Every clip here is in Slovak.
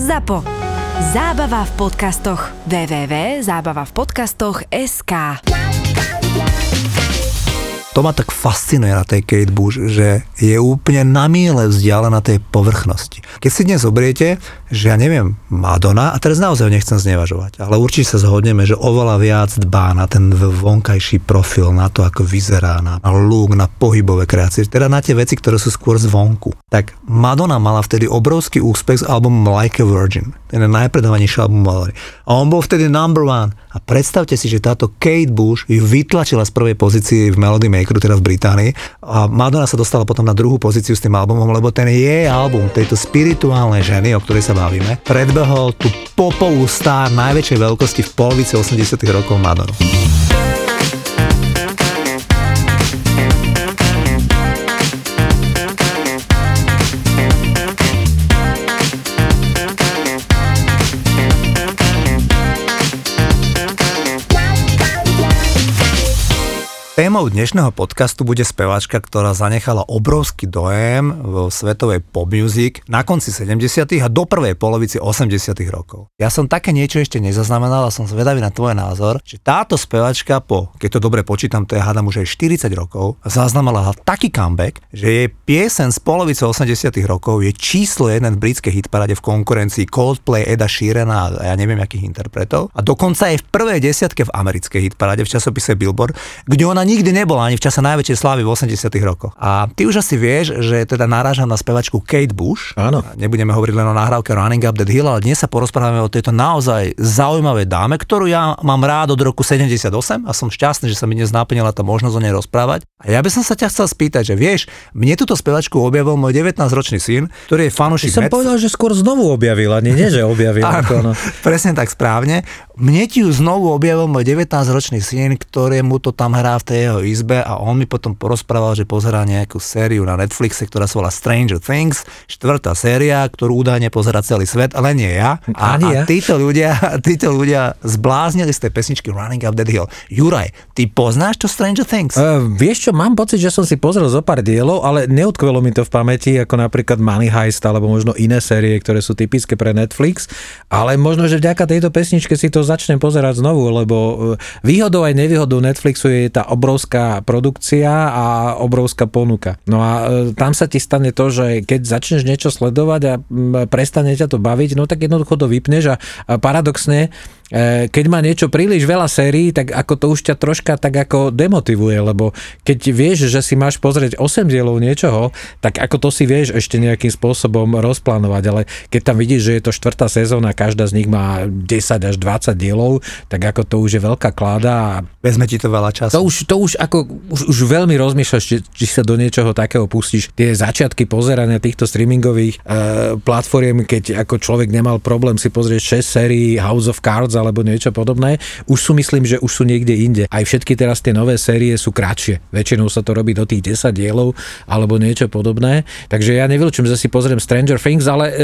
ZAPO. Zábava v podcastoch. www.zábavavpodcastoch.sk To ma tak fascinuje na tej Kate Bush, že je úplne na míle vzdialená tej povrchnosti. Keď si dnes zobriete, že ja neviem, Madonna, a teraz naozaj nechcem znevažovať, ale určite sa zhodneme, že oveľa viac dbá na ten vonkajší profil, na to, ako vyzerá, na look, na pohybové kreácie, teda na tie veci, ktoré sú skôr zvonku. Tak Madonna mala vtedy obrovský úspech s albumom Like a Virgin. Ten najpredávanejší album Mallory. A on bol vtedy number one. A predstavte si, že táto Kate Bush ju vytlačila z prvej pozície v Melody Makeru, teda v Británii. A Madonna sa dostala potom na druhú pozíciu s tým albumom, lebo ten jej album, tejto spirituálnej ženy, o ktorej sa bavíme, predbehol tú popovú star najväčšej veľkosti v polovici 80 rokov Madonu. Témou dnešného podcastu bude speváčka, ktorá zanechala obrovský dojem vo svetovej pop music na konci 70. a do prvej polovici 80. rokov. Ja som také niečo ešte nezaznamenal a som zvedavý na tvoj názor, že táto speváčka po, keď to dobre počítam, to je hádam už aj 40 rokov, zaznamenala taký comeback, že jej piesen z polovice 80. rokov je číslo jeden v britskej hitparade v konkurencii Coldplay, Eda Sheerana a ja neviem akých interpretov. A dokonca aj v prvej desiatke v americkej hitparade v časopise Billboard, kde ona nikdy nebola ani v čase najväčšej slávy v 80 rokoch. A ty už asi vieš, že teda narážam na spevačku Kate Bush. Áno. Nebudeme hovoriť len o nahrávke Running Up That Hill, ale dnes sa porozprávame o tejto naozaj zaujímavej dáme, ktorú ja mám rád od roku 78 a som šťastný, že sa mi dnes naplnila tá možnosť o nej rozprávať. A ja by som sa ťa chcel spýtať, že vieš, mne túto spevačku objavil môj 19-ročný syn, ktorý je fanúšik som povedal, že skôr znovu objavila, nie, nie že objavil. Áno, no. presne tak správne. Mne ti ju znovu objavil môj 19-ročný syn, ktorému to tam hrá v tej jeho izbe a on mi potom porozprával, že pozerá nejakú sériu na Netflixe, ktorá sa volá Stranger Things, štvrtá séria, ktorú údajne pozera celý svet, ale nie ja. A, Ani a títo ľudia, títo ľudia zbláznili z tej pesničky Running Up That Hill. Juraj, ty poznáš to Stranger Things? Uh, vieš čo, mám pocit, že som si pozrel zo pár dielov, ale neutkvelo mi to v pamäti, ako napríklad Money Heist, alebo možno iné série, ktoré sú typické pre Netflix, ale možno, že vďaka tejto pesničke si to začnem pozerať znovu, lebo e, výhodou aj nevýhodou Netflixu je tá obrovská produkcia a obrovská ponuka. No a e, tam sa ti stane to, že keď začneš niečo sledovať a prestane ťa to baviť, no tak jednoducho to vypneš a, paradoxne keď má niečo príliš veľa sérií, tak ako to už ťa troška tak ako demotivuje, lebo keď vieš, že si máš pozrieť 8 dielov niečoho, tak ako to si vieš ešte nejakým spôsobom rozplánovať, ale keď tam vidíš, že je to štvrtá sezóna, každá z nich má 10 až 20 dielov, tak ako to už je veľká kláda Vezme ti to veľa času. to už, to už ako, už, už veľmi rozmýšľaš, či, či sa do niečoho takého pustíš. Tie začiatky pozerania týchto streamingových e, platform, keď ako človek nemal problém si pozrieť 6 sérií House of Cards alebo niečo podobné, už sú myslím, že už sú niekde inde. Aj všetky teraz tie nové série sú kratšie. Väčšinou sa to robí do tých 10 dielov alebo niečo podobné. Takže ja nevylčím, že si pozriem Stranger Things, ale e,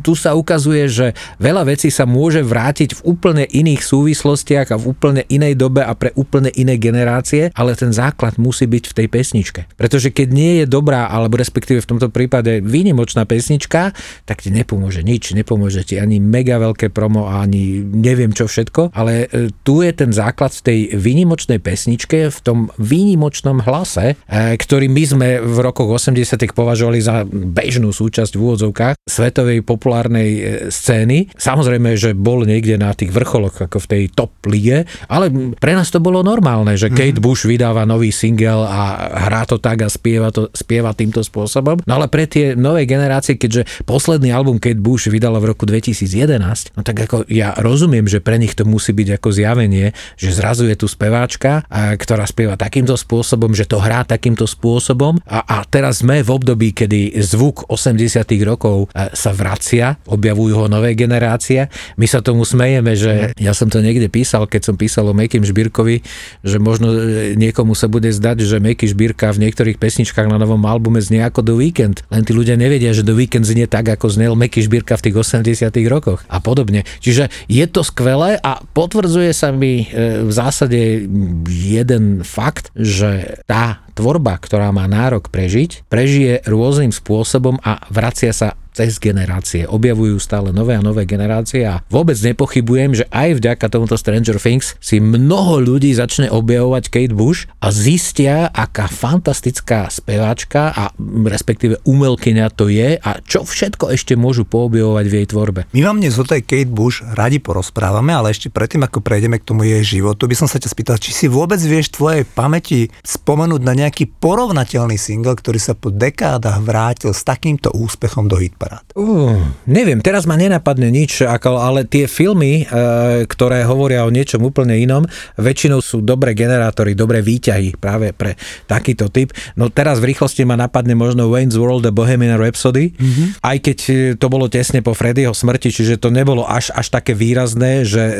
tu sa ukazuje, že veľa vecí sa môže vrátiť v úplne iných súvislostiach a v úplne inej dobe a pre úplne iné generácie, ale ten základ musí byť v tej pesničke. Pretože keď nie je dobrá, alebo respektíve v tomto prípade výnimočná pesnička, tak ti nepomôže nič, nepomôže ti ani mega veľké promo, ani neviem čo všetko, ale e, tu je ten základ v tej výnimočnej pesničke, v tom výnimočnom hlase, e, ktorý my sme v rokoch 80 považovali za bežnú súčasť v úvodzovkách svetovej populárnej e, scény. Samozrejme, že bol niekde na tých vrcholoch, ako v tej top lige, ale pre nás to bolo normálne, že Kate Bush vydáva nový single a hrá to tak a spieva, to, spieva týmto spôsobom. No ale pre tie nové generácie, keďže posledný album Kate Bush vydala v roku 2011, no tak ako ja rozumiem, že pre nich to musí byť ako zjavenie, že zrazu je tu speváčka, ktorá spieva takýmto spôsobom, že to hrá takýmto spôsobom a, a teraz sme v období, kedy zvuk 80 rokov sa vracia, objavujú ho nové generácie. My sa tomu smejeme, že ja som to niekde písal, keď som písal o Mekim Žbírkovi, že možno e, niekomu sa bude zdať, že Meky Žbírka v niektorých pesničkách na novom albume znie ako The Weeknd. Len tí ľudia nevedia, že The Weeknd znie tak, ako znel Meky Žbírka v tých 80 rokoch a podobne. Čiže je to skvelé a potvrdzuje sa mi e, v zásade jeden fakt, že tá tvorba, ktorá má nárok prežiť, prežije rôznym spôsobom a vracia sa cez generácie. Objavujú stále nové a nové generácie a vôbec nepochybujem, že aj vďaka tomuto Stranger Things si mnoho ľudí začne objavovať Kate Bush a zistia, aká fantastická speváčka a respektíve umelkyňa to je a čo všetko ešte môžu poobjavovať v jej tvorbe. My vám dnes o tej Kate Bush radi porozprávame, ale ešte predtým, ako prejdeme k tomu jej životu, by som sa ťa spýtal, či si vôbec vieš tvojej pamäti spomenúť na nejaký porovnateľný single, ktorý sa po dekádach vrátil s takýmto úspechom do hitparád? Uh, neviem, teraz ma nenapadne nič, ako, ale tie filmy, e, ktoré hovoria o niečom úplne inom, väčšinou sú dobré generátory, dobré výťahy práve pre takýto typ. No teraz v rýchlosti ma napadne možno Wayne's World a Bohemian Rhapsody, mm-hmm. aj keď e, to bolo tesne po Freddyho smrti, čiže to nebolo až, až také výrazné, že e,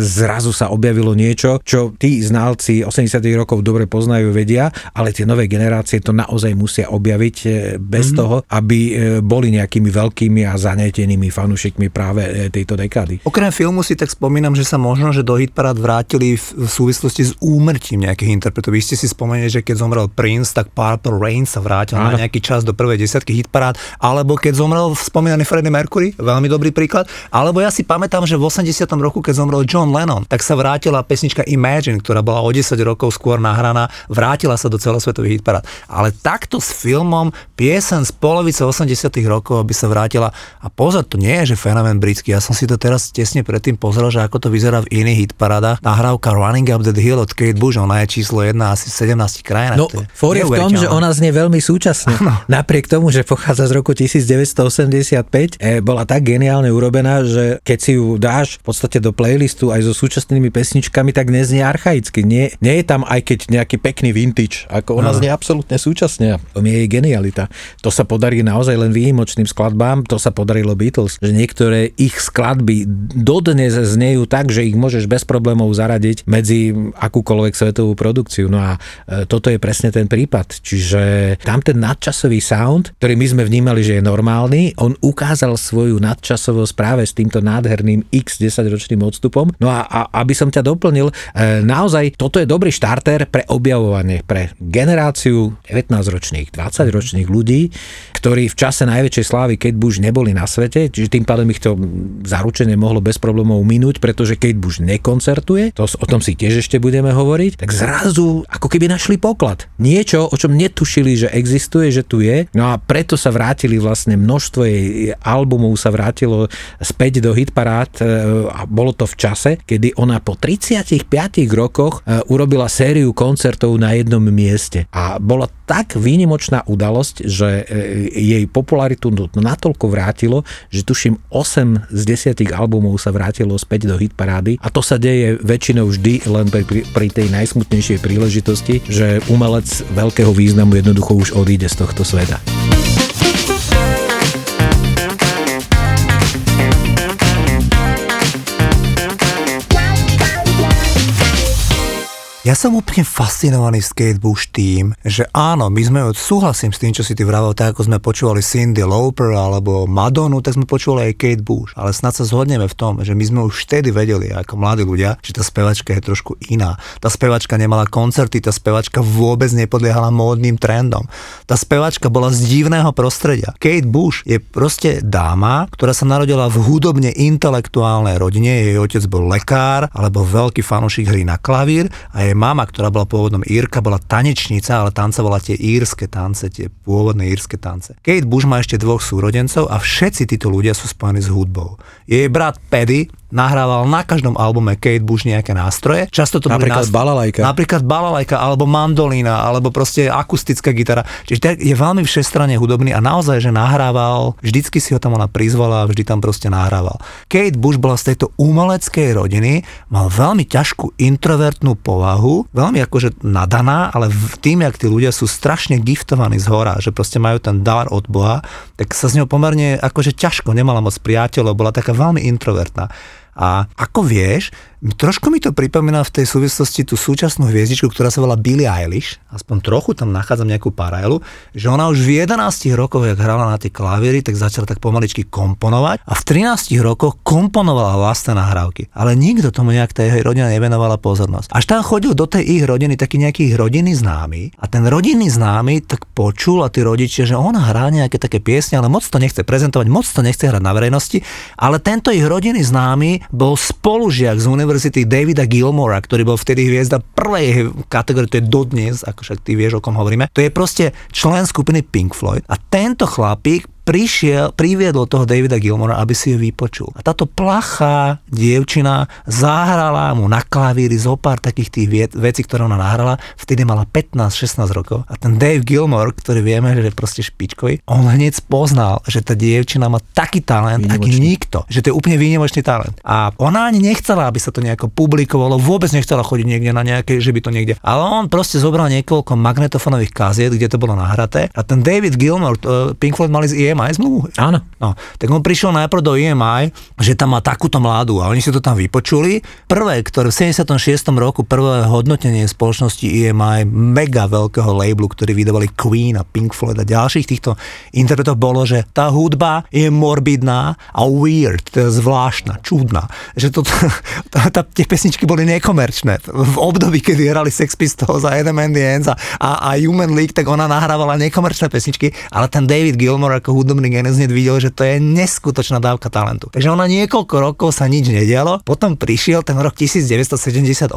zrazu sa objavilo niečo, čo tí znalci 80 rokov dobre poznajú, vedia, ale tie nové generácie to naozaj musia objaviť bez mm-hmm. toho, aby boli nejakými veľkými a zanetenými fanúšikmi práve tejto dekády. Okrem filmu si tak spomínam, že sa možno, že do hitparád vrátili v súvislosti s úmrtím nejakých interpretov. Vy ste si spomenuli, že keď zomrel Prince, tak Purple Rain sa vrátil Áno. na nejaký čas do prvej desiatky hitparád, alebo keď zomrel spomínaný Freddie Mercury, veľmi dobrý príklad, alebo ja si pamätám, že v 80. roku, keď zomrel John Lennon, tak sa vrátila pesnička Imagine, ktorá bola o 10 rokov skôr nahraná, vrátila sa do celosvetových hitparád. Ale takto s filmom piesen z polovice 80 rokov by sa vrátila. A pozor, to nie je, že fenomén britský. Ja som si to teraz tesne predtým pozrel, že ako to vyzerá v iných hitparádach. Nahrávka Running Up That Hill od Kate Bush, ona je číslo 1 asi v 17 krajinách. No, for je v tom, že ona znie veľmi súčasne. Ano. Napriek tomu, že pochádza z roku 1985, e, bola tak geniálne urobená, že keď si ju dáš v podstate do playlistu aj so súčasnými pesničkami, tak neznie archaicky. Nie, nie je tam aj keď nejaký pekný vintage, ako ona ano. znie absolútne súčasne. To je jej genialita. To sa podarí naozaj len výjimočným skladbám, to sa podarilo Beatles, že niektoré ich skladby dodnes znejú tak, že ich môžeš bez problémov zaradiť medzi akúkoľvek svetovú produkciu. No a e, toto je presne ten prípad. Čiže tam ten nadčasový sound, ktorý my sme vnímali, že je normálny, on ukázal svoju nadčasovosť práve s týmto nádherným x 10 ročným odstupom. No a, a aby som ťa doplnil, e, naozaj toto je dobrý štarter pre objavovanie, pre generáciu 19-ročných, 20-ročných ľudí, ktorí v čase najväčšej slávy Kate Bush neboli na svete, čiže tým pádom ich to zaručene mohlo bez problémov minúť, pretože Kate Bush nekoncertuje, to, o tom si tiež ešte budeme hovoriť, tak zrazu ako keby našli poklad. Niečo, o čom netušili, že existuje, že tu je. No a preto sa vrátili vlastne množstvo jej albumov sa vrátilo späť do hitparád e, a bolo to v čase, kedy ona po 35 rokoch e, urobila sériu koncertov na jednom mieste. A bola tak výnimočná udalosť, že e, jej popularitu natoľko vrátilo, že tuším 8 z 10 albumov sa vrátilo späť do hitparády a to sa deje väčšinou vždy len pri, pri tej najsmutnejšej príležitosti, že umelec veľkého významu jednoducho už odíde z tohto sveta. Ja som úplne fascinovaný Kate Bush tým, že áno, my sme, súhlasím s tým, čo si ty vravel, tak ako sme počúvali Cindy Lauper alebo Madonu, tak sme počúvali aj Kate Bush. Ale snad sa zhodneme v tom, že my sme už vtedy vedeli, ako mladí ľudia, že tá spevačka je trošku iná. Tá spevačka nemala koncerty, tá spevačka vôbec nepodliehala módnym trendom. Tá spevačka bola z divného prostredia. Kate Bush je proste dáma, ktorá sa narodila v hudobne intelektuálnej rodine. Jej otec bol lekár alebo veľký fanúšik hry na klavír a je jej mama, ktorá bola pôvodom Írka, bola tanečnica, ale tancovala tie írske tance, tie pôvodné írske tance. Kate Bush má ešte dvoch súrodencov a všetci títo ľudia sú spojení s hudbou. Jej brat Paddy nahrával na každom albume Kate Bush nejaké nástroje. Často to napríklad boli balalajka. Napríklad balalajka, alebo mandolína, alebo proste akustická gitara. Čiže je veľmi všestranne hudobný a naozaj, že nahrával, vždycky si ho tam ona prizvala a vždy tam proste nahrával. Kate Bush bola z tejto umeleckej rodiny, mal veľmi ťažkú introvertnú povahu, veľmi akože nadaná, ale v tým, jak tí ľudia sú strašne giftovaní z hora, že proste majú ten dar od Boha, tak sa s ňou pomerne akože ťažko nemala moc priateľov, bola taká veľmi introvertná. A ako vieš, Trošku mi to pripomína v tej súvislosti tú súčasnú hviezdičku, ktorá sa volá Billie Eilish, aspoň trochu tam nachádzam nejakú paralelu, že ona už v 11 rokoch, jak hrala na tie klavíry, tak začala tak pomaličky komponovať a v 13 rokoch komponovala vlastné nahrávky. Ale nikto tomu nejak tej rodine nevenovala pozornosť. Až tam chodil do tej ich rodiny taký nejaký rodinný známy a ten rodinný známy tak počul a tí rodičia, že ona hrá nejaké také piesne, ale moc to nechce prezentovať, moc to nechce hrať na verejnosti, ale tento ich rodinný známy bol spolužiak z univerzity Davida Gilmora, ktorý bol vtedy hviezda prvej kategórie, to je dodnes, ako však ty vieš, o kom hovoríme. To je proste člen skupiny Pink Floyd. A tento chlapík prišiel, priviedol toho Davida Gilmora, aby si ju vypočul. A táto plachá dievčina zahrala mu na klavíri zo pár takých tých vecí, ktoré ona nahrala. Vtedy mala 15-16 rokov. A ten Dave Gilmore, ktorý vieme, že je proste špičkový, on hneď poznal, že tá dievčina má taký talent, výnimočný. aký nikto. Že to je úplne výnimočný talent. A ona ani nechcela, aby sa to nejako publikovalo, vôbec nechcela chodiť niekde na nejaké, že by to niekde. Ale on proste zobral niekoľko magnetofónových kaziet, kde to bolo nahraté. A ten David Gilmore, Pink Floyd mali z EMI zmluvu? Áno. No, tak on prišiel najprv do EMI, že tam má takúto mladú a oni si to tam vypočuli. Prvé, ktoré v 76. roku, prvé hodnotenie spoločnosti EMI, mega veľkého labelu, ktorý vydávali Queen a Pink Floyd a ďalších týchto interpretov bolo, že tá hudba je morbidná a weird, to je zvláštna, čudná. Že to, tá, tá, tie pesničky boli nekomerčné. V období, kedy hrali Sex Pistols a Adam and the Ends a, a, a Human League, tak ona nahrávala nekomerčné pesničky, ale ten David Gilmore ako hudobný genec hneď videl, že to je neskutočná dávka talentu. Takže ona niekoľko rokov sa nič nedialo, potom prišiel ten rok 1978,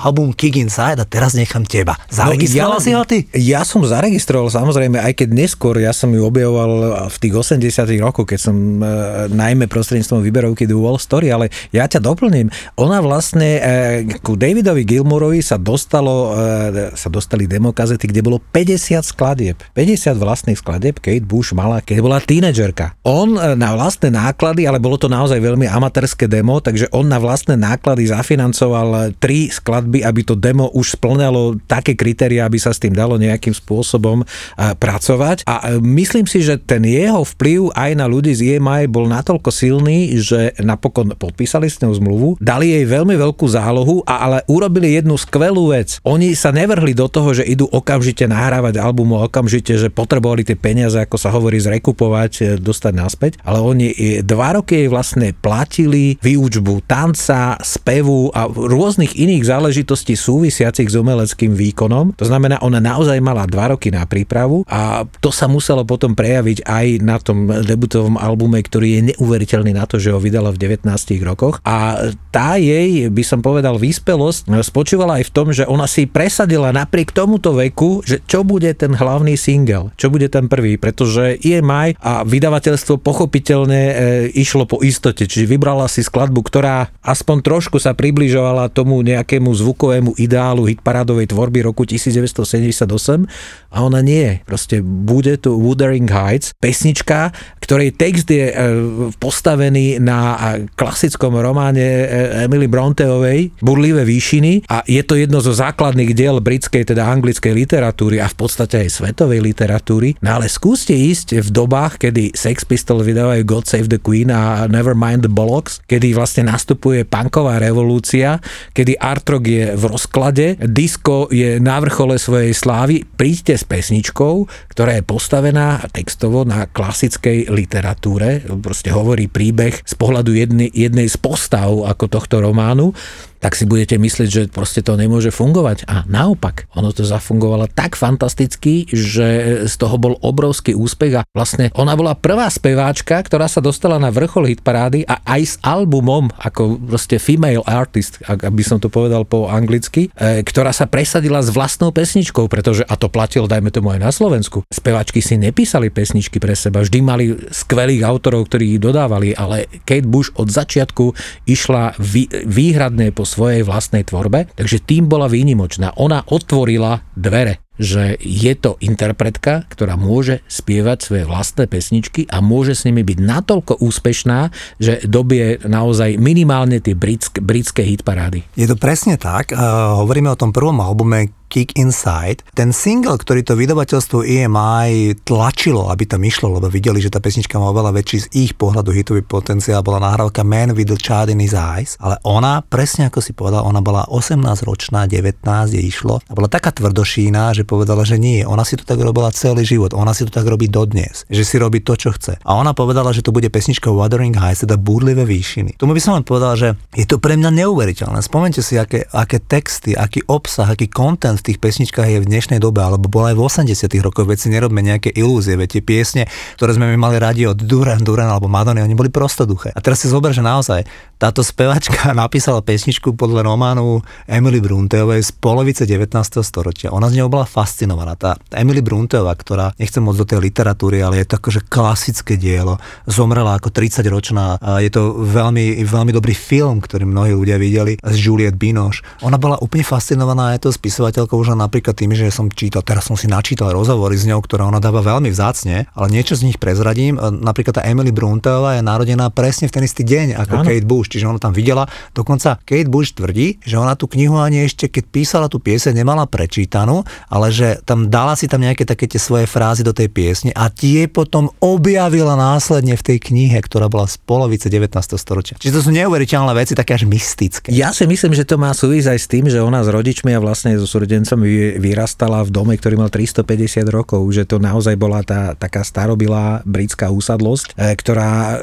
album Kick Inside a teraz nechám teba. Zaregistroval no, ja, si ho ty? Ja som zaregistroval samozrejme, aj keď neskôr ja som ju objavoval v tých 80 rokoch, keď som e, najmä prostredníctvom výberovky The Wall Story, ale ja ťa doplním. Ona vlastne e, ku Davidovi Gilmorovi sa dostalo, e, sa dostali demokazety, kde bolo 50 skladieb. 50 vlastných skladieb Kate Bush mala keď bola tínedžerka. On e, na vlastné náklady, ale bolo to naozaj veľmi amatérske demo, takže on na vlastné náklady zafinancoval tri skladby, aby to demo už splňalo také kritéria, aby sa s tým dalo nejakým spôsobom e, pracovať. A e, myslím si, že ten jeho vplyv aj na ľudí z EMI bol natoľko silný, že napokon podpísali s ňou zmluvu, dali jej veľmi veľkú zálohu, a ale urobili jednu skvelú vec. Oni sa nevrhli do toho, že idú okamžite nahrávať album, okamžite, že potrebovali tie peniaze, ako sa hovorí, z prekupovať, e, dostať naspäť, ale oni dva roky vlastne platili výučbu tanca, spevu a rôznych iných záležitostí súvisiacich s umeleckým výkonom. To znamená, ona naozaj mala dva roky na prípravu a to sa muselo potom prejaviť aj na tom debutovom albume, ktorý je neuveriteľný na to, že ho vydala v 19 rokoch. A tá jej, by som povedal, výspelosť spočívala aj v tom, že ona si presadila napriek tomuto veku, že čo bude ten hlavný single, čo bude ten prvý, pretože je maj a vydavateľstvo pochopiteľne e, išlo po istote, čiže vybrala si skladbu, ktorá aspoň trošku sa približovala tomu nejakému zvukovému ideálu hitparádovej tvorby roku 1978 a ona nie. Proste bude tu Wuthering Heights, pesnička, ktorej text je e, postavený na klasickom románe e, Emily Bronteovej Burlivé výšiny a je to jedno zo základných diel britskej, teda anglickej literatúry a v podstate aj svetovej literatúry. No ale skúste ísť v dobách, kedy Sex Pistols vydávajú God Save the Queen a Nevermind the Bollocks, kedy vlastne nastupuje punková revolúcia, kedy art rock je v rozklade, disco je na vrchole svojej slávy, príďte s pesničkou, ktorá je postavená textovo na klasickej literatúre, proste hovorí príbeh z pohľadu jednej, jednej z postav ako tohto románu tak si budete myslieť, že proste to nemôže fungovať. A naopak, ono to zafungovalo tak fantasticky, že z toho bol obrovský úspech a vlastne ona bola prvá speváčka, ktorá sa dostala na vrchol hitparády a aj s albumom, ako proste female artist, aby som to povedal po anglicky, e, ktorá sa presadila s vlastnou pesničkou, pretože, a to platilo, dajme tomu aj na Slovensku, speváčky si nepísali pesničky pre seba, vždy mali skvelých autorov, ktorí ich dodávali, ale Kate Bush od začiatku išla vý, výhradne po svojej vlastnej tvorbe, takže tým bola výnimočná. Ona otvorila dvere že je to interpretka, ktorá môže spievať svoje vlastné pesničky a môže s nimi byť natoľko úspešná, že dobie naozaj minimálne tie britské, britské hitparády. Je to presne tak. Uh, hovoríme o tom prvom albume Kick Inside. Ten single, ktorý to vydavateľstvo EMI tlačilo, aby tam išlo, lebo videli, že tá pesnička má oveľa väčší z ich pohľadu hitový potenciál, bola nahrávka Man with the Child in his Eyes, ale ona, presne ako si povedal, ona bola 18 ročná, 19 je išlo a bola taká tvrdošína, že povedala, že nie, ona si to tak robila celý život, ona si to tak robí dodnes, že si robí to, čo chce. A ona povedala, že to bude pesnička Wuthering Heights, teda búrlivé výšiny. Tomu by som len povedal, že je to pre mňa neuveriteľné. Spomente si, aké, aké texty, aký obsah, aký content v tých pesničkách je v dnešnej dobe, alebo bola aj v 80 rokoch, veď si nerobme nejaké ilúzie, veď tie piesne, ktoré sme my mali radi od Duran Duran alebo Madony, oni boli prostoduché. A teraz si zober, že naozaj táto spevačka napísala pesničku podľa románu Emily Brunteovej z polovice 19. storočia. Ona z neho bola fascinovaná. Tá Emily Brunteová, ktorá, nechcem moc do tej literatúry, ale je to akože klasické dielo, zomrela ako 30 ročná. Je to veľmi, veľmi dobrý film, ktorý mnohí ľudia videli z Juliette Binoche. Ona bola úplne fascinovaná aj to spisovateľkou už napríklad tým, že som čítal, teraz som si načítal rozhovory s ňou, ktoré ona dáva veľmi vzácne, ale niečo z nich prezradím. Napríklad tá Emily Brunteová je narodená presne v ten istý deň ako ano. Kate Bush, čiže ona tam videla. Dokonca Kate Bush tvrdí, že ona tú knihu ani ešte, keď písala tú pieseň, nemala prečítanú, ale že tam dala si tam nejaké také tie svoje frázy do tej piesne a tie potom objavila následne v tej knihe, ktorá bola z polovice 19. storočia. Čiže to sú neuveriteľné veci, také až mystické. Ja si myslím, že to má súvisť aj s tým, že ona s rodičmi a vlastne so súrodencom vyrastala v dome, ktorý mal 350 rokov, že to naozaj bola tá taká starobilá britská úsadlosť, e, ktorá e,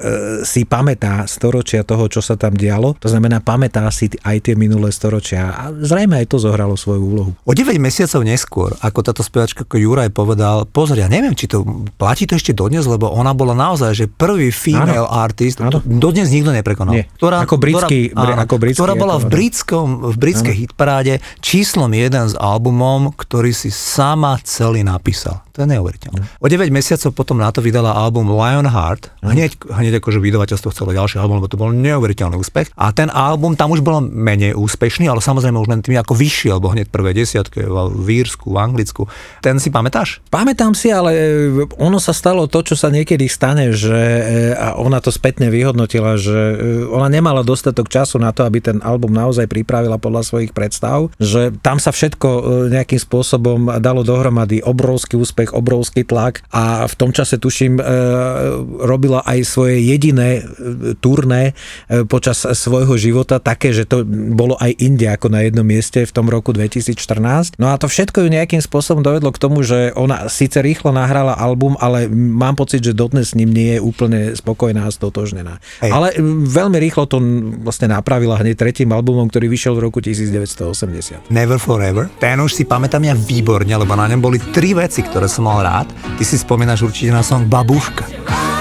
si pamätá storočia toho, čo sa tam dialo. To znamená, pamätá si aj tie minulé storočia a zrejme aj to zohralo svoju úlohu. O 9 mesiacov neskôr, ako táto spevačka ako Juraj povedal, pozri, ja neviem, či to platí to ešte dodnes, lebo ona bola naozaj, že prvý female áno. artist, áno. dodnes nikto neprekonal. Nie. Ktorá, ako britský, ktorá, áno, ako britský, ktorá bola v britskom, v britskej hitparáde číslom jeden z albumom, ktorý si sama celý napísal. To je neuveriteľné. Mm. O 9 mesiacov potom na to vydala album Lionheart. Hneď, hneď akože vydavateľstvo chcelo ďalší album, lebo to bol neuveriteľný úspech. A ten album tam už bol menej úspešný, ale samozrejme už len tým ako vyšiel, lebo hneď prvé desiatke v Írsku, v Anglicku. Ten si pamätáš? Pamätám si, ale e, ono sa stalo to, čo sa niekedy stane, že e, a ona to spätne vyhodnotila, že e, ona nemala dostatok času na to, aby ten album naozaj pripravila podľa svojich predstav, že tam sa všetko nejakým spôsobom dalo dohromady obrovský úspech obrovský tlak a v tom čase tuším robila aj svoje jediné turné počas svojho života také, že to bolo aj inde ako na jednom mieste v tom roku 2014. No a to všetko ju nejakým spôsobom dovedlo k tomu, že ona síce rýchlo nahrala album, ale mám pocit, že dodnes s ním nie je úplne spokojná a stotožnená. Hej. Ale veľmi rýchlo to vlastne napravila hneď tretím albumom, ktorý vyšiel v roku 1980. Never Forever. Ten už si pamätám ja výborne, lebo na ňom boli tri veci, ktoré som mal rád. Ty si spomínaš určite na song Babuška.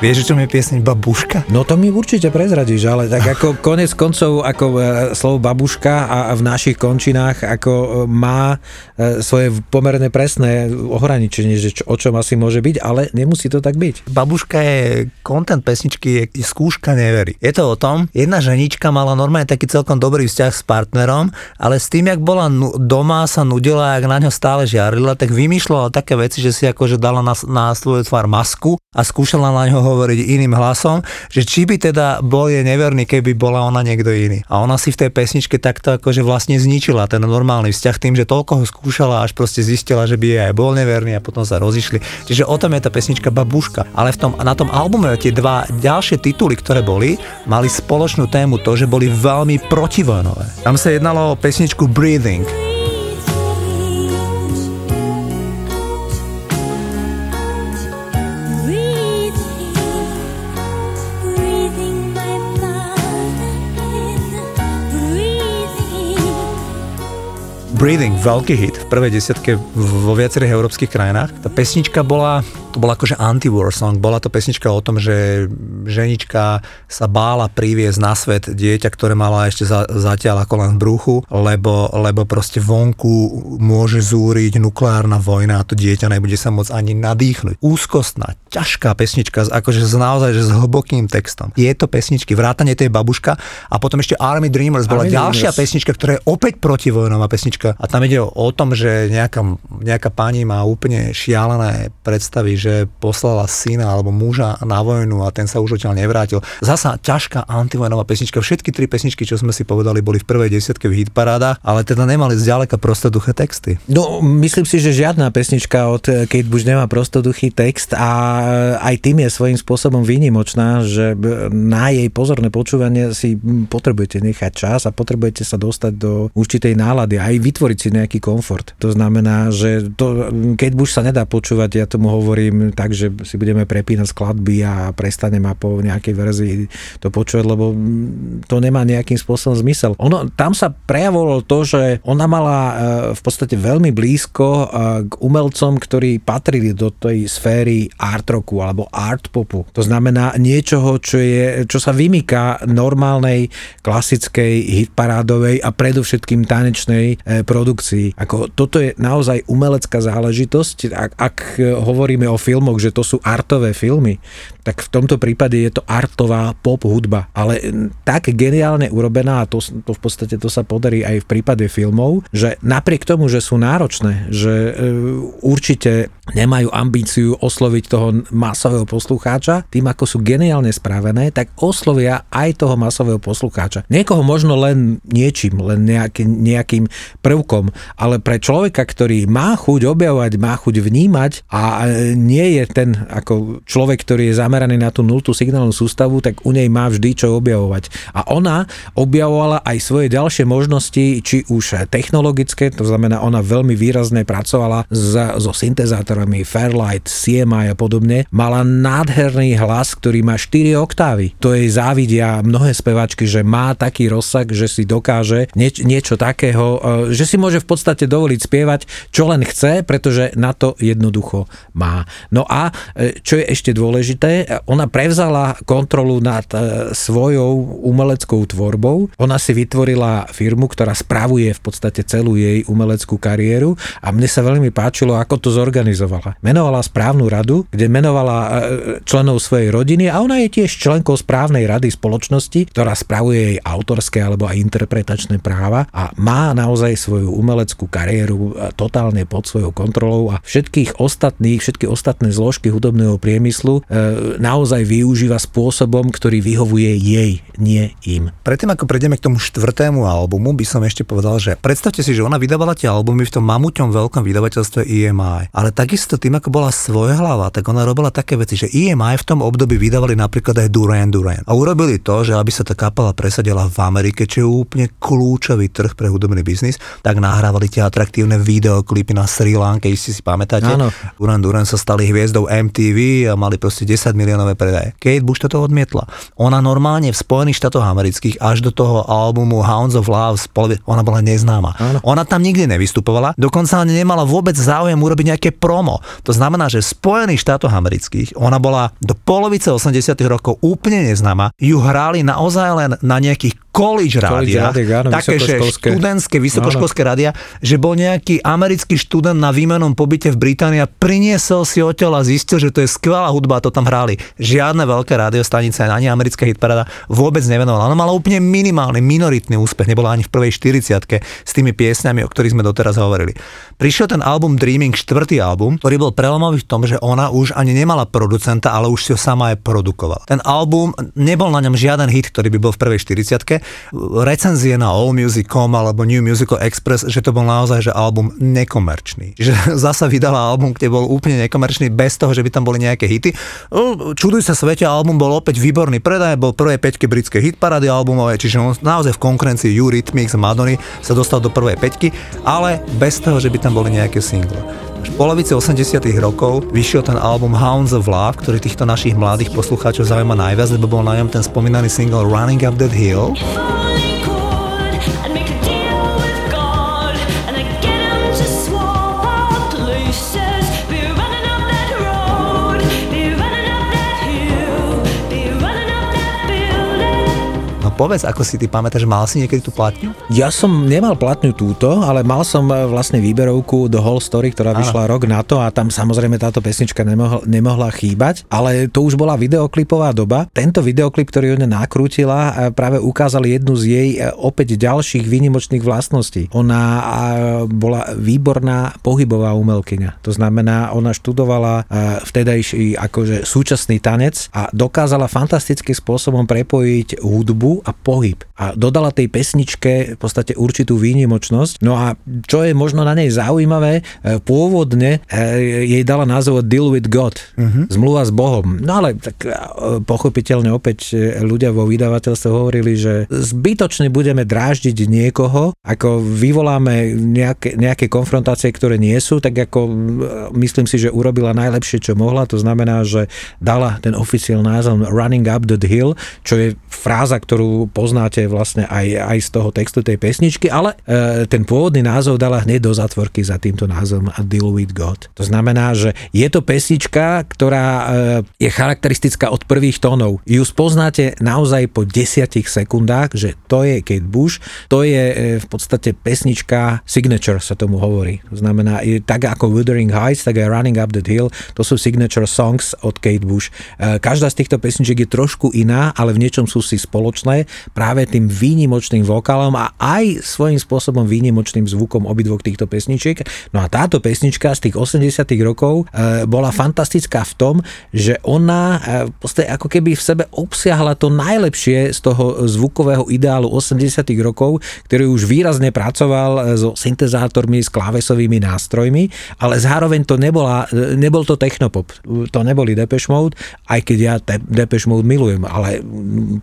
Vieš, čo mi je pieseň Babuška? No to mi určite prezradíš, ale tak ako konec koncov, ako e, slovo babuška a v našich končinách ako e, má e, svoje pomerne presné ohraničenie, že čo, o čom asi môže byť, ale nemusí to tak byť. Babuška je content pesničky, je skúška neverí. Je to o tom, jedna ženička mala normálne taký celkom dobrý vzťah s partnerom, ale s tým, jak bola doma, sa nudila, jak na ňo stále žiarila, tak vymýšľala také veci, že si akože dala na, na svoju tvár masku a skúšala na ňo hovoriť iným hlasom, že či by teda bol je neverný, keby bola ona niekto iný. A ona si v tej pesničke takto akože vlastne zničila ten normálny vzťah tým, že toľko ho skúšala, až proste zistila, že by jej aj bol neverný a potom sa rozišli. Čiže o tom je tá pesnička Babuška. Ale v tom, na tom albume tie dva ďalšie tituly, ktoré boli, mali spoločnú tému to, že boli veľmi protivojnové. Tam sa jednalo o pesničku Breathing. Breathing, veľký hit v prvej desiatke vo viacerých európskych krajinách. Tá pesnička bola to bola akože anti-war song. Bola to pesnička o tom, že ženička sa bála priviesť na svet dieťa, ktoré mala ešte za, zatiaľ ako len v bruchu, lebo, lebo proste vonku môže zúriť nukleárna vojna a to dieťa nebude sa môcť ani nadýchnuť. Úzkostná, ťažká pesnička, akože z naozaj že s hlbokým textom. Je to pesničky, vrátanie tej babuška a potom ešte Army Dreamers bola Army ďalšia Dreamers. pesnička, ktorá je opäť protivojnová pesnička a tam ide o, o tom, že nejaká, nejaká pani má úplne šialené predstavy, že poslala syna alebo muža na vojnu a ten sa už odtiaľ nevrátil. Zasa ťažká antivojnová pesnička. Všetky tri pesničky, čo sme si povedali, boli v prvej desiatke v hitparádach, ale teda nemali zďaleka prostoduché texty. No, myslím si, že žiadna pesnička od Kate Bush nemá prostoduchý text a aj tým je svojím spôsobom výnimočná, že na jej pozorné počúvanie si potrebujete nechať čas a potrebujete sa dostať do určitej nálady a aj vytvoriť si nejaký komfort. To znamená, že to, Kate Bush sa nedá počúvať, ja tomu hovorím tak, že si budeme prepínať skladby a prestanem a po nejakej verzii to počúvať, lebo to nemá nejakým spôsobom zmysel. Ono, tam sa prejavovalo to, že ona mala e, v podstate veľmi blízko e, k umelcom, ktorí patrili do tej sféry art rocku alebo art popu. To znamená niečoho, čo, je, čo sa vymýka normálnej klasickej hitparádovej a predovšetkým tanečnej e, produkcii. Ako, toto je naozaj umelecká záležitosť. Ak, ak hovoríme o filmoch, že to sú artové filmy, tak v tomto prípade je to artová pop hudba. Ale tak geniálne urobená, a to, to v podstate to sa podarí aj v prípade filmov, že napriek tomu, že sú náročné, že e, určite nemajú ambíciu osloviť toho masového poslucháča, tým ako sú geniálne spravené, tak oslovia aj toho masového poslucháča. Niekoho možno len niečím, len nejaký, nejakým prvkom, ale pre človeka, ktorý má chuť objavovať, má chuť vnímať a e, nie je ten ako človek, ktorý je zameraný na tú nultú signálnu sústavu, tak u nej má vždy čo objavovať. A ona objavovala aj svoje ďalšie možnosti, či už technologické, to znamená, ona veľmi výrazne pracovala so syntezátorami Fairlight, CMI a podobne. Mala nádherný hlas, ktorý má 4 oktávy. To jej závidia mnohé spevačky, že má taký rozsah, že si dokáže nieč, niečo takého, e, že si môže v podstate dovoliť spievať, čo len chce, pretože na to jednoducho má. No a e, čo je ešte dôležité, ona prevzala kontrolu nad e, svojou umeleckou tvorbou. Ona si vytvorila firmu, ktorá spravuje v podstate celú jej umeleckú kariéru a mne sa veľmi páčilo, ako to zorganizovala. Menovala správnu radu, kde menovala e, členov svojej rodiny a ona je tiež členkou správnej rady spoločnosti, ktorá spravuje jej autorské alebo aj interpretačné práva a má naozaj svoju umeleckú kariéru totálne pod svojou kontrolou a všetkých ostatných, všetky ostatné zložky hudobného priemyslu e, naozaj využíva spôsobom, ktorý vyhovuje jej, nie im. Predtým ako prejdeme k tomu štvrtému albumu, by som ešte povedal, že predstavte si, že ona vydávala tie albumy v tom mamuťom veľkom vydavateľstve EMI, ale takisto tým, ako bola svoje hlava, tak ona robila také veci, že EMI v tom období vydávali napríklad aj Duran Duran. A urobili to, že aby sa tá kapela presadila v Amerike, čo je úplne kľúčový trh pre hudobný biznis, tak nahrávali tie atraktívne videoklipy na Sri Lanka, si si pamätáte. Áno. Duran Duran sa stali hviezdou MTV a mali proste 10 miliónové predaje. Kate Bush toto odmietla. Ona normálne v Spojených štátoch amerických až do toho albumu Hounds of Love, ona bola neznáma. Áno. Ona tam nikdy nevystupovala, dokonca ani nemala vôbec záujem urobiť nejaké promo. To znamená, že v Spojených štátoch amerických ona bola do polovice 80 rokov úplne neznáma. Ju hrali naozaj len na nejakých college rádia, také že študentské, vysokoškolské rádia, že bol nejaký americký študent na výmenom pobyte v Británii a priniesol si odtiaľ a zistil, že to je skvelá hudba a to tam hrali. Žiadne veľké rádiostanice, ani americká hitparáda vôbec nevenovala. Ona mala úplne minimálny, minoritný úspech, nebola ani v prvej 40 s tými piesňami, o ktorých sme doteraz hovorili. Prišiel ten album Dreaming, štvrtý album, ktorý bol prelomový v tom, že ona už ani nemala producenta, ale už si ho sama aj produkovala. Ten album, nebol na ňom žiaden hit, ktorý by bol v prvej 40 recenzie na AllMusic.com alebo New Musical Express, že to bol naozaj že album nekomerčný. Že zasa vydala album, kde bol úplne nekomerčný bez toho, že by tam boli nejaké hity. Čuduj sa svete, album bol opäť výborný predaj, bol prvé peťke britské hitparady albumové, čiže on naozaj v konkurencii Eurythmics a Madony sa dostal do prvej peťky, ale bez toho, že by tam boli nejaké single. V polovici 80 rokov vyšiel ten album Hounds of Love, ktorý týchto našich mladých poslucháčov zaujíma najviac, lebo bol na ňom ten spomínaný single Running Up That Hill. Povedz, ako si ty pamätáš, mal si niekedy tú platňu? Ja som nemal platňu túto, ale mal som e, vlastne výberovku The Whole Story, ktorá vyšla rok na to a tam samozrejme táto pesnička nemohla, nemohla chýbať, ale to už bola videoklipová doba. Tento videoklip, ktorý ona nakrútila, e, práve ukázal jednu z jej e, opäť ďalších výnimočných vlastností. Ona bola výborná pohybová umelkyňa. To znamená, ona študovala vtedajší akože súčasný tanec a dokázala fantastickým spôsobom prepojiť hudbu a pohyb. A dodala tej pesničke v podstate určitú výnimočnosť. No a čo je možno na nej zaujímavé, e, pôvodne e, jej dala názov Deal with God, uh-huh. zmluva s Bohom. No ale tak e, pochopiteľne opäť ľudia vo vydavateľstve hovorili, že zbytočne budeme dráždiť niekoho, ako vyvoláme nejaké, nejaké konfrontácie, ktoré nie sú, tak ako myslím si, že urobila najlepšie, čo mohla. To znamená, že dala ten oficiálny názov Running Up the Hill, čo je fráza, ktorú poznáte vlastne aj, aj z toho textu tej pesničky, ale e, ten pôvodný názov dala hneď do zatvorky za týmto názvom A Deal with God. To znamená, že je to pesnička, ktorá e, je charakteristická od prvých tónov. Ju spoznáte naozaj po desiatich sekundách, že to je Kate Bush, to je e, v podstate pesnička signature sa tomu hovorí. To znamená, je, tak ako Wuthering Heights, tak aj Running Up the Hill, to sú signature songs od Kate Bush. E, každá z týchto pesničiek je trošku iná, ale v niečom sú si spoločné práve tým výnimočným vokálom a aj svojím spôsobom výnimočným zvukom obidvoch týchto pesničiek. No a táto pesnička z tých 80 rokov e, bola fantastická v tom, že ona e, ako keby v sebe obsiahla to najlepšie z toho zvukového ideálu 80 rokov, ktorý už výrazne pracoval e, so syntezátormi, s klávesovými nástrojmi, ale zároveň to nebola, nebol to technopop. To neboli Depeche Mode, aj keď ja Depeche Mode milujem, ale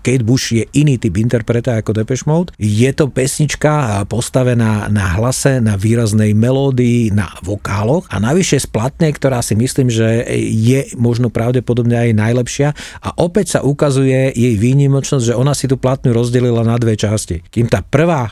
Kate Bush je iný typ interpreta ako Depeche Mode. Je to pesnička postavená na hlase, na výraznej melódii, na vokáloch a navyše splatne, ktorá si myslím, že je možno pravdepodobne aj najlepšia a opäť sa ukazuje jej výnimočnosť, že ona si tú platňu rozdelila na dve časti. Kým tá prvá e,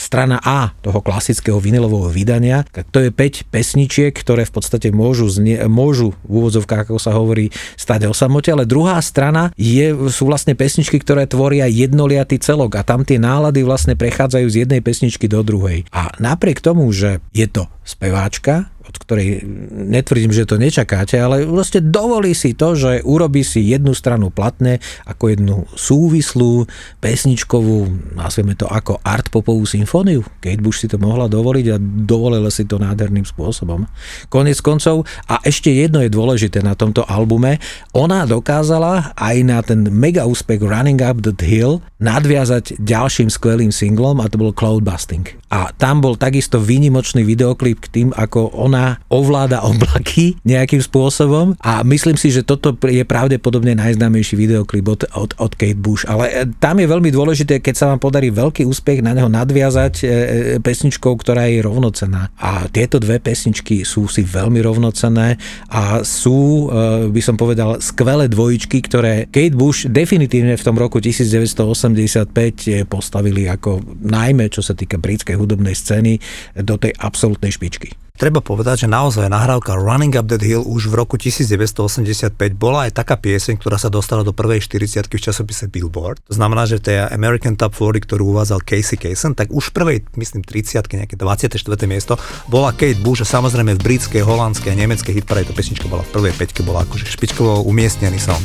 strana A toho klasického vinilového vydania, tak to je 5 pesničiek, ktoré v podstate môžu, znie, môžu v úvodzovkách, ako sa hovorí, stať o samote, ale druhá strana je, sú vlastne pesničky, ktoré tvoria jednoliatý celok a tam tie nálady vlastne prechádzajú z jednej pesničky do druhej. A napriek tomu, že je to speváčka, od ktorej netvrdím, že to nečakáte, ale proste dovolí si to, že urobí si jednu stranu platné ako jednu súvislú pesničkovú, nazveme to ako art popovú symfóniu. Kate Bush si to mohla dovoliť a dovolila si to nádherným spôsobom. Konec koncov, a ešte jedno je dôležité na tomto albume, ona dokázala aj na ten mega úspech Running Up the Hill nadviazať ďalším skvelým singlom a to bol Cloudbusting. A tam bol takisto výnimočný videoklip k tým, ako ona ovláda oblaky nejakým spôsobom a myslím si, že toto je pravdepodobne najznámejší videoklip od, od, od Kate Bush. Ale e, tam je veľmi dôležité, keď sa vám podarí veľký úspech na neho nadviazať e, e, pesničkou, ktorá je rovnocená. A tieto dve pesničky sú si veľmi rovnocené a sú, by som povedal, skvelé dvojičky, ktoré Kate Bush definitívne v tom roku 1985 postavili ako najmä, čo sa týka britskej hudobnej scény, do tej absolútnej špičky. Treba povedať, že naozaj nahrávka Running Up That Hill už v roku 1985 bola aj taká pieseň, ktorá sa dostala do prvej 40 v časopise Billboard. To znamená, že tie American Top 40, ktorú uvádzal Casey Kasem, tak už v prvej, myslím, 30 nejaké 24. miesto bola Kate Bush a samozrejme v britskej, holandskej a nemeckej hitparade to pesnička bola v prvej peťke, bola akože špičkovo umiestnený song.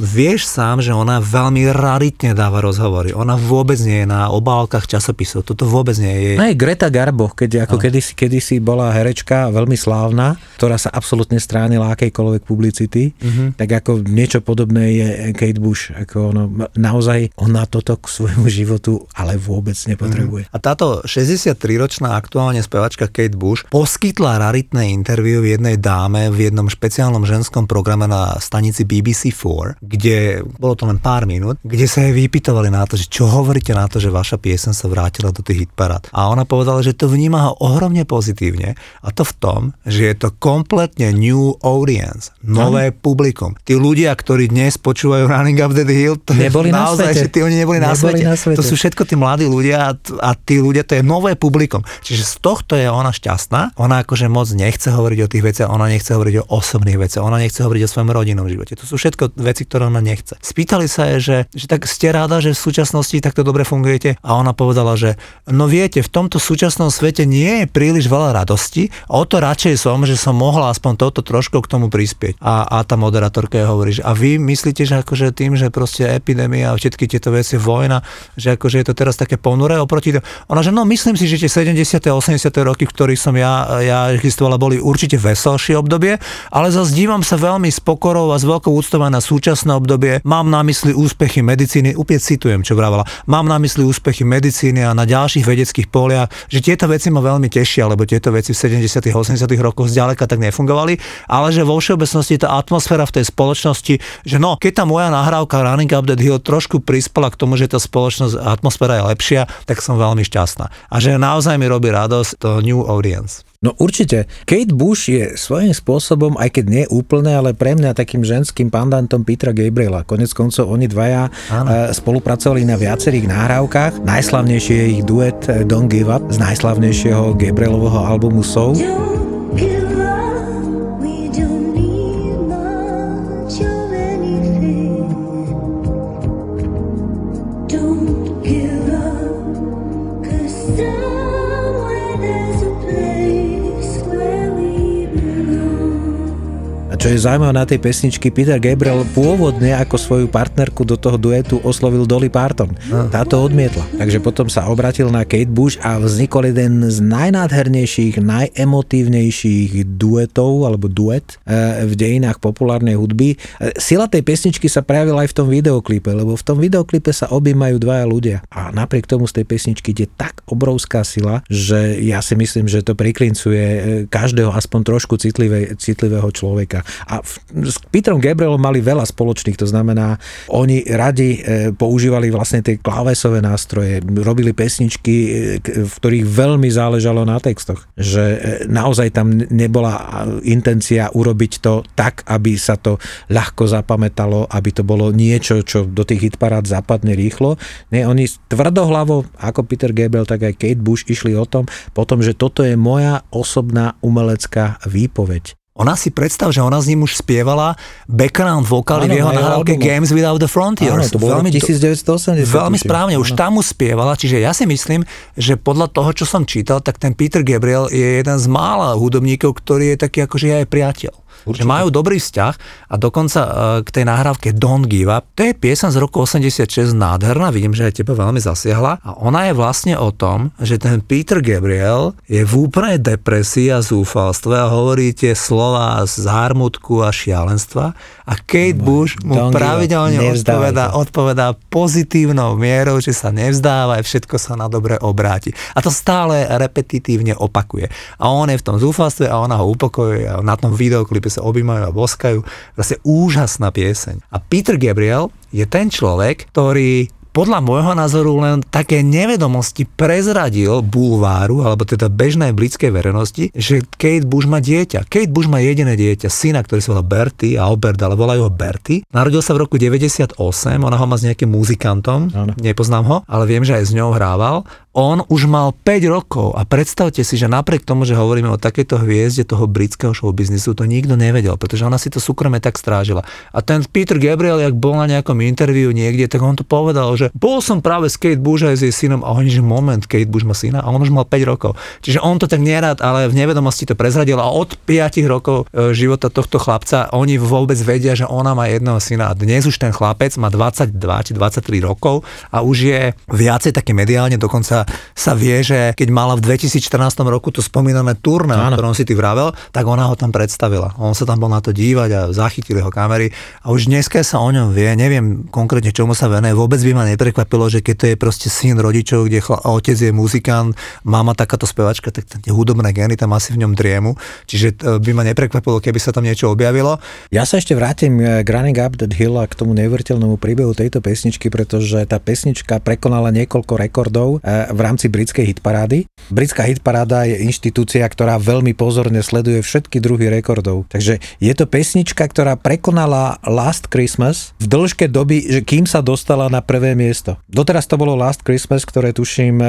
Vieš sám, že ona veľmi raritne dáva rozhovory. Ona vôbec nie je na obálkach časopisov. Toto vôbec nie je. No aj Greta Garbo, keď ako no. kedysi, kedysi bola herečka veľmi slávna, ktorá sa absolútne stránila akejkoľvek publicity, mm-hmm. tak ako niečo podobné je Kate Bush. Ako ono, naozaj ona toto k svojmu životu ale vôbec nepotrebuje. Mm-hmm. A táto 63-ročná aktuálne spevačka Kate Bush poskytla raritné interviu jednej dáme v jednom špeciálnom ženskom programe na stanici BBC4, kde bolo to len pár minút, kde sa jej vypytovali na to, že čo hovoríte na to, že vaša piesen sa vrátila do tých hitparát. A ona povedala, že to vníma ho ohromne pozitívne a to v tom, že je to kompletne new audience, nové publikum. Tí ľudia, ktorí dnes počúvajú Running Up the Hill, to neboli je naozaj, na svete. že tí oni neboli, na, neboli svete. na svete. To sú všetko tí mladí ľudia a, a tí ľudia, to je nové publikum. Čiže z tohto je ona šťastná. Ona akože moc nechce hovoriť o tých veciach, ona nechce hovoriť o osobných veciach, ona nechce hovoriť o svojom rodinnom živote. To sú všetko veci, ktoré ona nechce. Spýtali sa jej, že, že tak ste ráda, že v súčasnosti takto dobre fungujete a ona povedala, že no viete, v tomto súčasnom svete nie je príliš veľa radosti, o to radšej som, že som mohla aspoň toto trošku k tomu prispieť. A, a tá moderátorka jej hovorí, že a vy myslíte, že akože tým, že proste epidémia a všetky tieto veci, vojna, že akože je to teraz také ponuré oproti tomu. Ona, že no myslím si, že tie 70. a 80. roky, v ktorých som ja, ja existovala, boli určite veselšie obdobie, ale zase dívam sa veľmi s pokorou a s veľkou úctou na súčasné obdobie. Mám na mysli úspechy medicíny, úplne citujem, čo vravala. Mám na mysli úspechy medicíny a na ďalších vedeckých poliach, že tieto veci ma veľmi tešia, lebo tieto veci v 70. a 80. rokoch zďaleka tak nefungovali, ale že vo všeobecnosti tá atmosféra v tej spoločnosti, že no, keď tá moja nahrávka Running Up Hill trošku prispela k tomu, že tá spoločnosť, atmosféra je lepšia, tak som veľmi šťastná. A že naozaj mi robí radosť to new audience. No určite. Kate Bush je svojím spôsobom, aj keď nie úplne, ale pre mňa takým ženským pandantom Petra Gabriela. Konec koncov oni dvaja Áno. spolupracovali na viacerých nahrávkach. Najslavnejší je ich duet Don't Give Up z najslavnejšieho Gabrielovho albumu Soul. Čo je zaujímavé na tej pesničky, Peter Gabriel pôvodne ako svoju partnerku do toho duetu oslovil Dolly Parton. Táto odmietla. Takže potom sa obratil na Kate Bush a vznikol jeden z najnádhernejších, najemotívnejších duetov alebo duet eh, v dejinách populárnej hudby. Eh, sila tej pesničky sa prejavila aj v tom videoklipe, lebo v tom videoklipe sa objímajú dvaja ľudia. A napriek tomu z tej pesničky ide tak obrovská sila, že ja si myslím, že to priklincuje eh, každého aspoň trošku citlivé, citlivého človeka. A s Petrom Gabrielom mali veľa spoločných, to znamená, oni radi e, používali vlastne tie klávesové nástroje, robili pesničky, e, v ktorých veľmi záležalo na textoch. Že e, naozaj tam nebola intencia urobiť to tak, aby sa to ľahko zapamätalo, aby to bolo niečo, čo do tých hitparád zapadne rýchlo. Nie, oni tvrdohlavo, ako Peter Gabriel, tak aj Kate Bush išli o tom, potom, že toto je moja osobná umelecká výpoveď. Ona si predstav, že ona s ním už spievala background vokály v jeho nahrávke Games Without the Frontiers. Áno, to bolo veľmi, 1980. Veľmi správne, už tam mu spievala, čiže ja si myslím, že podľa toho, čo som čítal, tak ten Peter Gabriel je jeden z mála hudobníkov, ktorý je taký akože aj priateľ. Určite. Že majú dobrý vzťah a dokonca uh, k tej nahrávke Don't Give Up, to je piesen z roku 86 nádherná, vidím, že aj teba veľmi zasiahla a ona je vlastne o tom, že ten Peter Gabriel je v úplnej depresii a zúfalstve a hovorí tie slova z zármutku a šialenstva a Kate no, Bush mu pravidelne odpovedá, odpovedá pozitívnou mierou, že sa nevzdáva a všetko sa na dobre obráti. A to stále repetitívne opakuje. A on je v tom zúfalstve a ona ho upokojuje a na tom videoklipe sa objímajú a boskajú. Vlastne úžasná pieseň. A Peter Gabriel je ten človek, ktorý podľa môjho názoru len také nevedomosti prezradil bulváru, alebo teda bežnej britskej verejnosti, že Kate Bush má dieťa. Kate Bush má jediné dieťa, syna, ktorý sa volá Bertie, Albert, ale volajú ho Bertie. Narodil sa v roku 98, ona ho má s nejakým muzikantom, ano. nepoznám ho, ale viem, že aj s ňou hrával on už mal 5 rokov a predstavte si, že napriek tomu, že hovoríme o takejto hviezde toho britského showbiznisu, to nikto nevedel, pretože ona si to súkromie tak strážila. A ten Peter Gabriel, jak bol na nejakom interviu niekde, tak on to povedal, že bol som práve s Kate Bush aj s jej synom a oni, že moment, Kate Bush má syna a on už mal 5 rokov. Čiže on to tak nerad, ale v nevedomosti to prezradil a od 5 rokov e, života tohto chlapca oni vôbec vedia, že ona má jedného syna a dnes už ten chlapec má 22 či 23 rokov a už je viacej také mediálne, dokonca sa vie, že keď mala v 2014 roku to spomínané turné, o ktorom si ty vravel, tak ona ho tam predstavila. On sa tam bol na to dívať a zachytili ho kamery a už dneska sa o ňom vie, neviem konkrétne čomu sa venuje, vôbec by ma neprekvapilo, že keď to je proste syn rodičov, kde chla, otec je muzikant, mama takáto spevačka, tak tie hudobné gény tam asi v ňom driemu. Čiže e, by ma neprekvapilo, keby sa tam niečo objavilo. Ja sa ešte vrátim k Running Up That Hill a k tomu neuveriteľnému príbehu tejto pesničky, pretože tá pesnička prekonala niekoľko rekordov e, v rámci britskej hitparády. Britská hitparáda je inštitúcia, ktorá veľmi pozorne sleduje všetky druhy rekordov. Takže je to pesnička, ktorá prekonala Last Christmas v dĺžke doby, že kým sa dostala na prvé miesto. Doteraz to bolo Last Christmas, ktoré tuším e,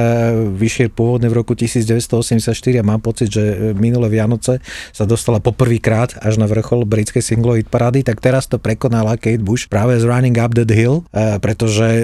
vyšiel pôvodne v roku 1984 a mám pocit, že minulé Vianoce sa dostala poprvýkrát až na vrchol britskej singlovej parády, tak teraz to prekonala Kate Bush práve z Running Up That Hill, e, pretože e,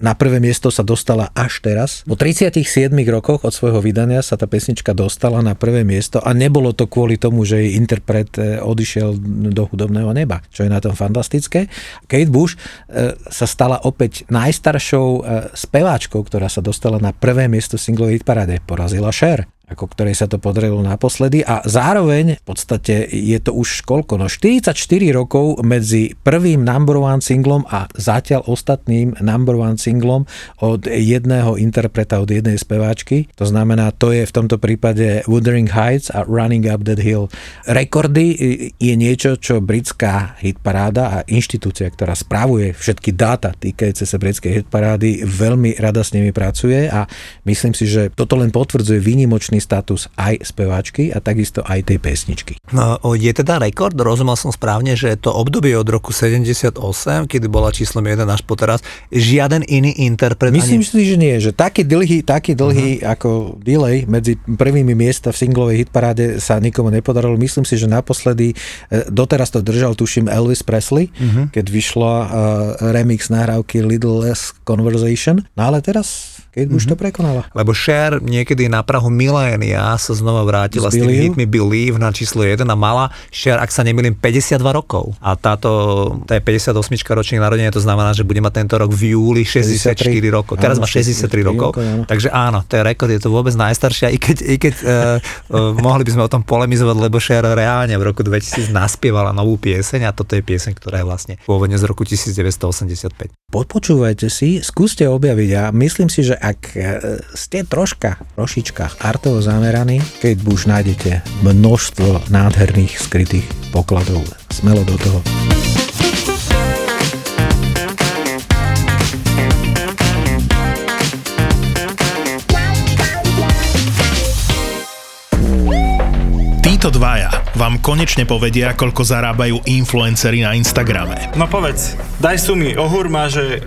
na prvé miesto sa dostala až teraz. Po 37 rokoch od svojho vydania sa tá pesnička dostala na prvé miesto a nebolo to kvôli tomu, že jej interpret e, odišiel do hudobného neba, čo je na tom fantastické. Kate Bush e, sa stala opäť najstaršou e, speváčkou, ktorá sa dostala na prvé miesto singlovej parade. Porazila Cher ako ktorej sa to podarilo naposledy a zároveň v podstate je to už koľko, no 44 rokov medzi prvým number one singlom a zatiaľ ostatným number one singlom od jedného interpreta, od jednej speváčky. To znamená, to je v tomto prípade Wuthering Heights a Running Up That Hill. Rekordy je niečo, čo britská hitparáda a inštitúcia, ktorá spravuje všetky dáta týkajúce sa britskej hitparády, veľmi rada s nimi pracuje a myslím si, že toto len potvrdzuje výnimočný právny status aj speváčky a takisto aj tej pesničky. No, je teda rekord, rozumel som správne, že to obdobie od roku 78, kedy bola číslom 1 až po teraz, žiaden iný interpret. Myslím ani... si, že nie, že taký dlhý, taký dlhý uh-huh. ako delay medzi prvými miesta v singlovej hitparáde sa nikomu nepodarilo. Myslím si, že naposledy, e, doteraz to držal, tuším, Elvis Presley, uh-huh. keď vyšla uh, remix nahrávky Little Less Conversation. No ale teraz keď mm-hmm. už to mhm. prekonala. Lebo Cher niekedy na Prahu milénia sa znova vrátila s, s tými hitmi Believe na číslo 1 a mala Cher, ak sa nemýlim, 52 rokov. A táto, tá je 58 ročných narodenia, to znamená, že bude mať tento rok v júli 64 63. rokov. Teraz áno, má 63 rokov. Áno. Takže áno, to je rekord, je to vôbec najstaršia, i keď, i keď uh, uh, mohli by sme o tom polemizovať, lebo Cher reálne v roku 2000 naspievala novú pieseň a toto je pieseň, ktorá je vlastne pôvodne z roku 1985. Podpočúvajte si, skúste objaviť a myslím si, že ak e, ste troška, trošička artovo zameraní, keď už nájdete množstvo nádherných skrytých pokladov. Smelo do toho. Títo dvaja vám konečne povedia, koľko zarábajú influencery na Instagrame. No povedz, daj sumy, ohúr má, že...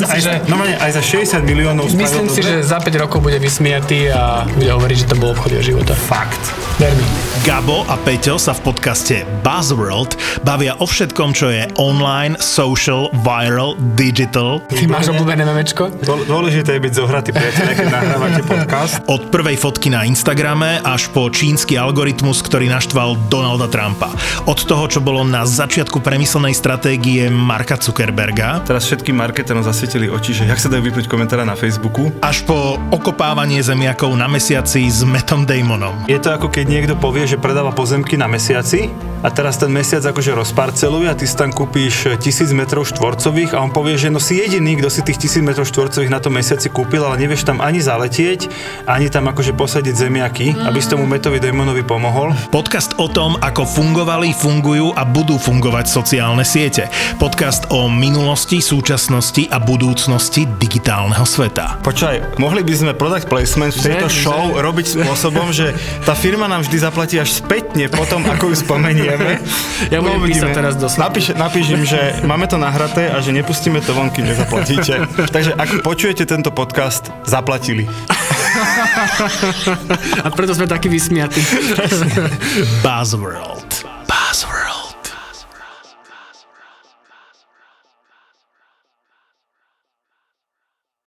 za, aj, že... no, aj za 60 miliónov Myslím si, dobre? že za 5 rokov bude vysmiatý a bude hovoriť, že to bol obchod jeho života. Fakt. Vermi. Gabo a Peťo sa v podcaste Buzzworld bavia o všetkom, čo je online, social, viral, digital. Ty máš obľúbené memečko? Dôležité je byť zohratý, priateľe, keď nahrávate podcast. Od prvej fotky na Instagrame až po čínsky algoritmus, ktorý naštval Donalda Trumpa. Od toho, čo bolo na začiatku premyslenej stratégie Marka Zuckerberga. Teraz všetkým marketerom zasvietili oči, že jak sa dajú vypnúť komentára na Facebooku. Až po okopávanie zemiakov na mesiaci s Metom Damonom. Je to ako keď niekto povie, že predáva pozemky na mesiaci a teraz ten mesiac akože rozparceluje a ty si tam kúpíš tisíc metrov štvorcových a on povie, že no si jediný, kto si tých tisíc metrov štvorcových na tom mesiaci kúpil, ale nevieš tam ani zaletieť, ani tam akože posadiť zemiaky, aby si tomu Metovi Damonovi pomohol. Podcast o tom, ako fungovali, fungujú a budú fungovať sociálne siete. Podcast o minulosti, súčasnosti a budúcnosti digitálneho sveta. Počkaj, mohli by sme product placement v tejto show robiť spôsobom, že tá firma nám vždy zaplatí až spätne potom, ako ju spomenieme. Ja budem no, písať teraz do Napíš, napíš im, že máme to nahraté a že nepustíme to von, kým nezaplatíte. Takže ak počujete tento podcast, zaplatili. a preto sme takí vysmiatí. Buzzworld.